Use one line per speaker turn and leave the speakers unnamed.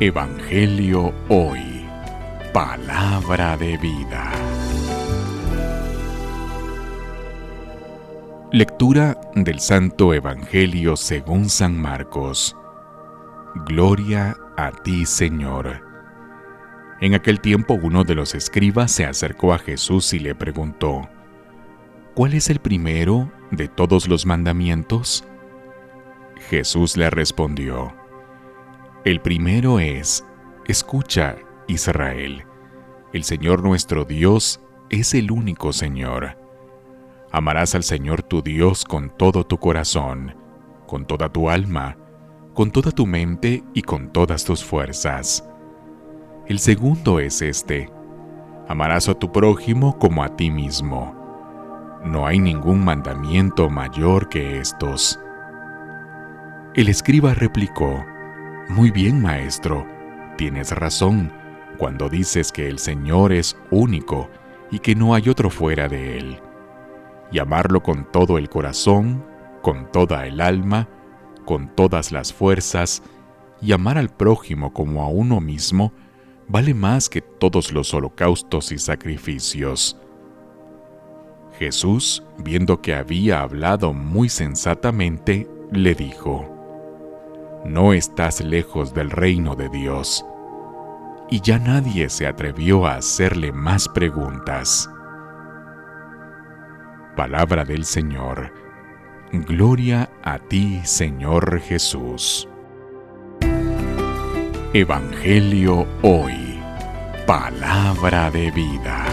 Evangelio Hoy. Palabra de vida. Lectura del Santo Evangelio según San Marcos. Gloria a ti, Señor. En aquel tiempo uno de los escribas se acercó a Jesús y le preguntó, ¿Cuál es el primero de todos los mandamientos? Jesús le respondió, el primero es, escucha, Israel, el Señor nuestro Dios es el único Señor. Amarás al Señor tu Dios con todo tu corazón, con toda tu alma, con toda tu mente y con todas tus fuerzas. El segundo es este, amarás a tu prójimo como a ti mismo. No hay ningún mandamiento mayor que estos. El escriba replicó, muy bien, maestro, tienes razón cuando dices que el Señor es único y que no hay otro fuera de Él. Y amarlo con todo el corazón, con toda el alma, con todas las fuerzas, y amar al prójimo como a uno mismo, vale más que todos los holocaustos y sacrificios. Jesús, viendo que había hablado muy sensatamente, le dijo, no estás lejos del reino de Dios. Y ya nadie se atrevió a hacerle más preguntas. Palabra del Señor. Gloria a ti, Señor Jesús. Evangelio hoy. Palabra de vida.